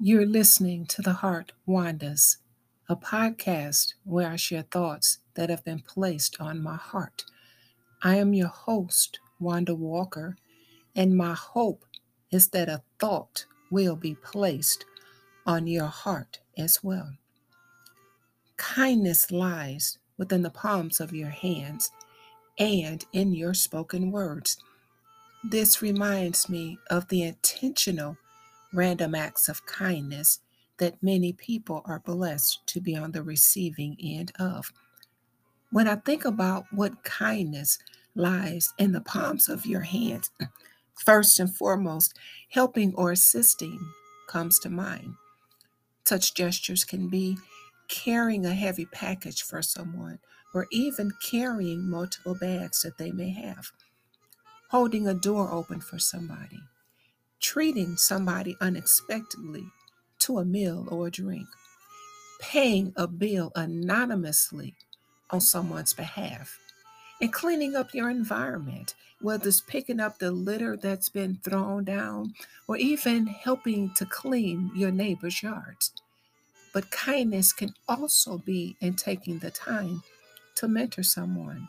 You're listening to The Heart Wanders, a podcast where I share thoughts that have been placed on my heart. I am your host, Wanda Walker, and my hope is that a thought will be placed on your heart as well. Kindness lies within the palms of your hands and in your spoken words. This reminds me of the intentional random acts of kindness that many people are blessed to be on the receiving end of. When I think about what kindness lies in the palms of your hands, first and foremost, helping or assisting comes to mind. Such gestures can be carrying a heavy package for someone or even carrying multiple bags that they may have, holding a door open for somebody treating somebody unexpectedly to a meal or a drink, paying a bill anonymously on someone's behalf, and cleaning up your environment, whether it's picking up the litter that's been thrown down or even helping to clean your neighbor's yards. But kindness can also be in taking the time to mentor someone,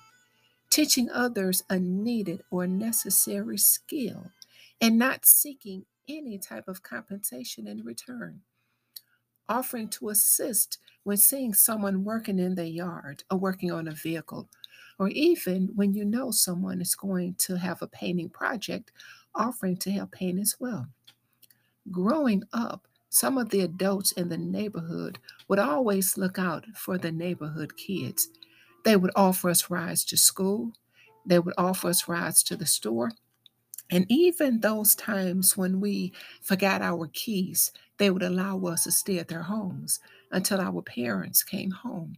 teaching others a needed or necessary skill and not seeking any type of compensation in return. Offering to assist when seeing someone working in their yard or working on a vehicle, or even when you know someone is going to have a painting project, offering to help paint as well. Growing up, some of the adults in the neighborhood would always look out for the neighborhood kids. They would offer us rides to school, they would offer us rides to the store, and even those times when we forgot our keys, they would allow us to stay at their homes until our parents came home.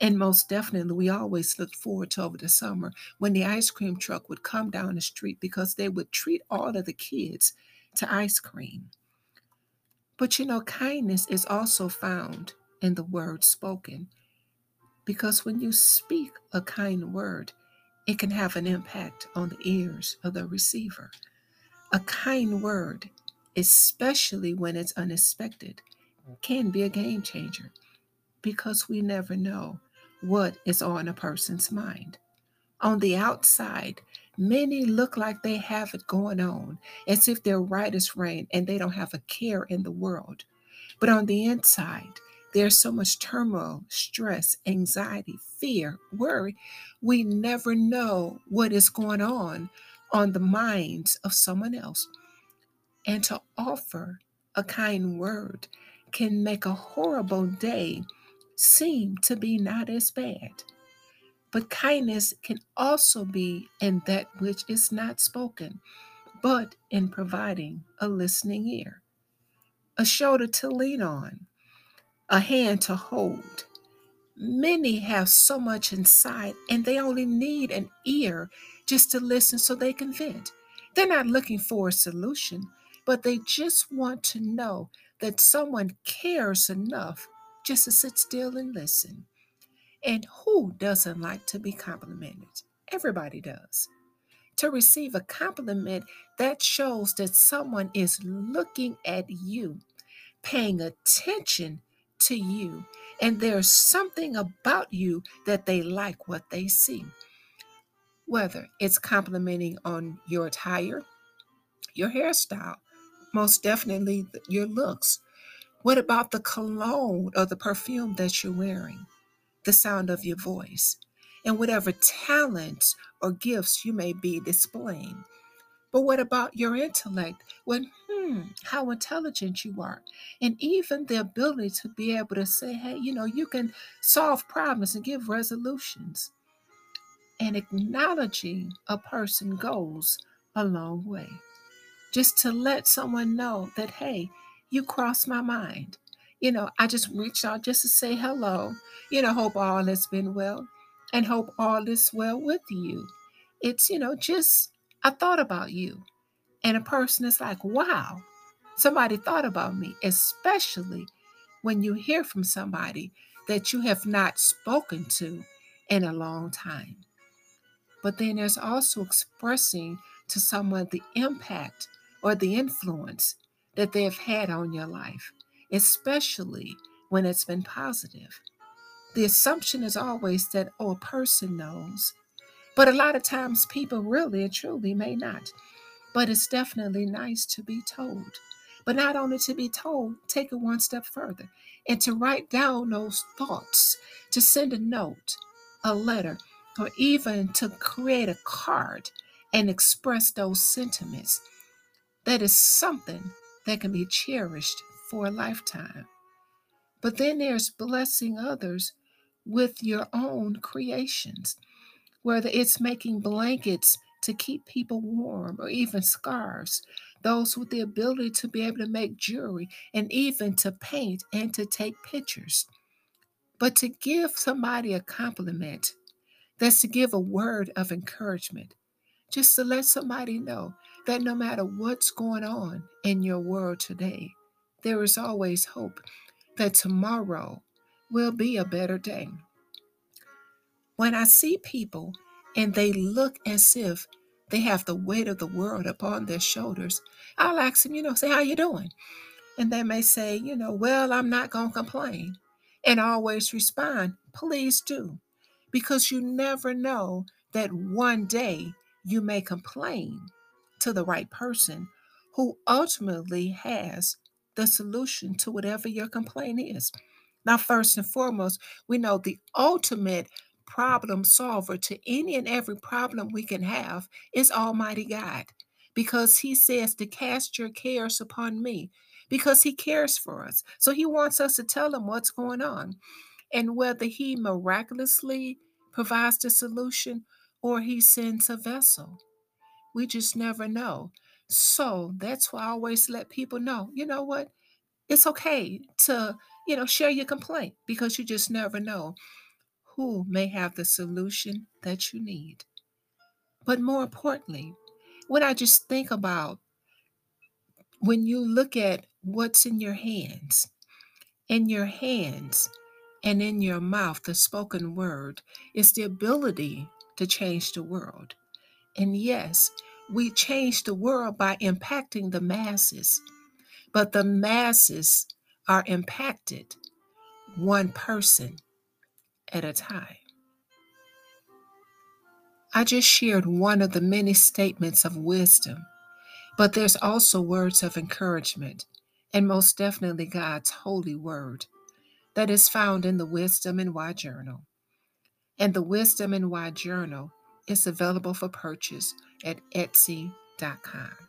And most definitely, we always looked forward to over the summer when the ice cream truck would come down the street because they would treat all of the kids to ice cream. But you know, kindness is also found in the word spoken. Because when you speak a kind word, it can have an impact on the ears of the receiver. A kind word, especially when it's unexpected, can be a game changer because we never know what is on a person's mind. On the outside, many look like they have it going on, as if they're right as rain and they don't have a care in the world. But on the inside, there's so much turmoil, stress, anxiety, fear, worry. We never know what is going on on the minds of someone else. And to offer a kind word can make a horrible day seem to be not as bad. But kindness can also be in that which is not spoken, but in providing a listening ear, a shoulder to lean on, a hand to hold. Many have so much inside and they only need an ear just to listen so they can vent. They're not looking for a solution, but they just want to know that someone cares enough just to sit still and listen. And who doesn't like to be complimented? Everybody does. To receive a compliment that shows that someone is looking at you, paying attention to you, and there's something about you that they like what they see. Whether it's complimenting on your attire, your hairstyle, most definitely your looks. What about the cologne or the perfume that you're wearing? The sound of your voice, and whatever talents or gifts you may be displaying. But what about your intellect? When, hmm, how intelligent you are. And even the ability to be able to say, hey, you know, you can solve problems and give resolutions. And acknowledging a person goes a long way. Just to let someone know that, hey, you crossed my mind. You know, I just reached out just to say hello. You know, hope all has been well and hope all is well with you. It's, you know, just I thought about you. And a person is like, wow, somebody thought about me, especially when you hear from somebody that you have not spoken to in a long time. But then there's also expressing to someone the impact or the influence that they've had on your life, especially when it's been positive. The assumption is always that, oh, a person knows. But a lot of times people really and truly may not. But it's definitely nice to be told. But not only to be told, take it one step further and to write down those thoughts, to send a note, a letter, or even to create a card and express those sentiments. That is something that can be cherished for a lifetime. But then there's blessing others with your own creations, whether it's making blankets to keep people warm or even scarves, those with the ability to be able to make jewelry and even to paint and to take pictures. But to give somebody a compliment, that's to give a word of encouragement, just to let somebody know that no matter what's going on in your world today, there is always hope that tomorrow will be a better day. When I see people and they look as if they have the weight of the world upon their shoulders, I'll ask them, you know, say, how you doing? And they may say, you know, well, I'm not going to complain. And always respond, please do. Because you never know that one day you may complain to the right person who ultimately has the solution to whatever your complaint is. Now, first and foremost, we know the ultimate problem solver to any and every problem we can have is Almighty God because He says to cast your cares upon me because He cares for us. So He wants us to tell Him what's going on. And whether He miraculously provides the solution or He sends a vessel, we just never know. So that's why I always let people know, you know what? It's okay to, you know, share your complaint because you just never know who may have the solution that you need. But more importantly, when I just think about when you look at what's in your hands, in your hands and in your mouth, the spoken word is the ability to change the world. And yes, we change the world by impacting the masses, but the masses are impacted one person at a time. I just shared one of the many statements of wisdom, but there's also words of encouragement, and most definitely God's holy word that is found in the Wisdom and Why Journal. And the Wisdom and Why Journal is available for purchase at Etsy.com.